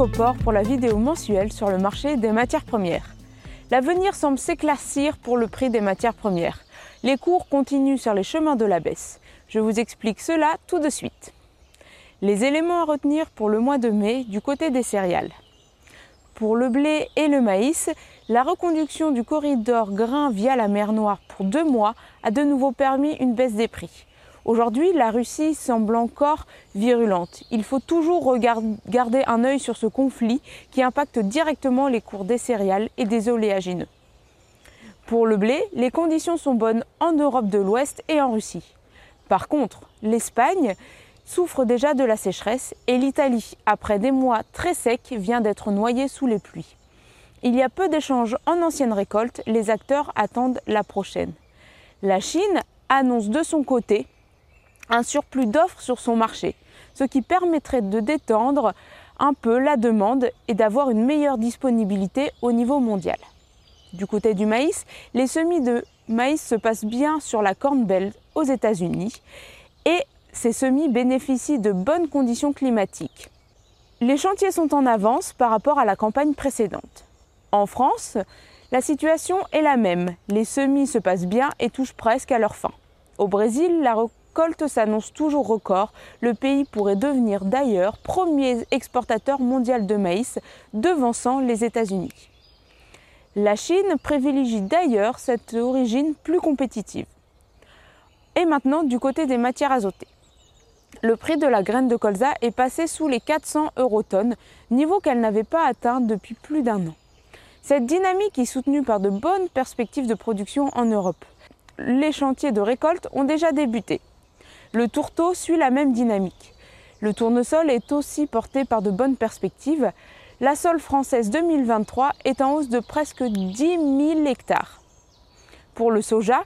Pour la vidéo mensuelle sur le marché des matières premières. L'avenir semble s'éclaircir pour le prix des matières premières. Les cours continuent sur les chemins de la baisse. Je vous explique cela tout de suite. Les éléments à retenir pour le mois de mai du côté des céréales. Pour le blé et le maïs, la reconduction du corridor grain via la mer Noire pour deux mois a de nouveau permis une baisse des prix. Aujourd'hui, la Russie semble encore virulente. Il faut toujours garder un œil sur ce conflit qui impacte directement les cours des céréales et des oléagineux. Pour le blé, les conditions sont bonnes en Europe de l'Ouest et en Russie. Par contre, l'Espagne souffre déjà de la sécheresse et l'Italie, après des mois très secs, vient d'être noyée sous les pluies. Il y a peu d'échanges en ancienne récolte, les acteurs attendent la prochaine. La Chine annonce de son côté surplus d'offres sur son marché, ce qui permettrait de détendre un peu la demande et d'avoir une meilleure disponibilité au niveau mondial. Du côté du maïs, les semis de maïs se passent bien sur la Corn Belt aux États-Unis et ces semis bénéficient de bonnes conditions climatiques. Les chantiers sont en avance par rapport à la campagne précédente. En France, la situation est la même. Les semis se passent bien et touchent presque à leur fin. Au Brésil, la s'annonce toujours record. Le pays pourrait devenir d'ailleurs premier exportateur mondial de maïs, devançant les États-Unis. La Chine privilégie d'ailleurs cette origine plus compétitive. Et maintenant du côté des matières azotées. Le prix de la graine de colza est passé sous les 400 euros tonnes, niveau qu'elle n'avait pas atteint depuis plus d'un an. Cette dynamique est soutenue par de bonnes perspectives de production en Europe. Les chantiers de récolte ont déjà débuté. Le tourteau suit la même dynamique. Le tournesol est aussi porté par de bonnes perspectives. La sole française 2023 est en hausse de presque 10 000 hectares. Pour le soja,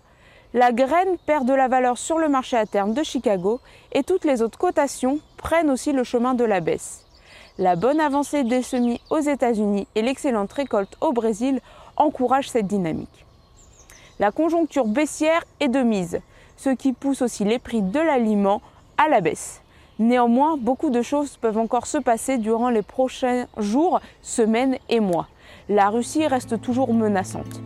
la graine perd de la valeur sur le marché à terme de Chicago et toutes les autres cotations prennent aussi le chemin de la baisse. La bonne avancée des semis aux États-Unis et l'excellente récolte au Brésil encouragent cette dynamique. La conjoncture baissière est de mise ce qui pousse aussi les prix de l'aliment à la baisse. Néanmoins, beaucoup de choses peuvent encore se passer durant les prochains jours, semaines et mois. La Russie reste toujours menaçante.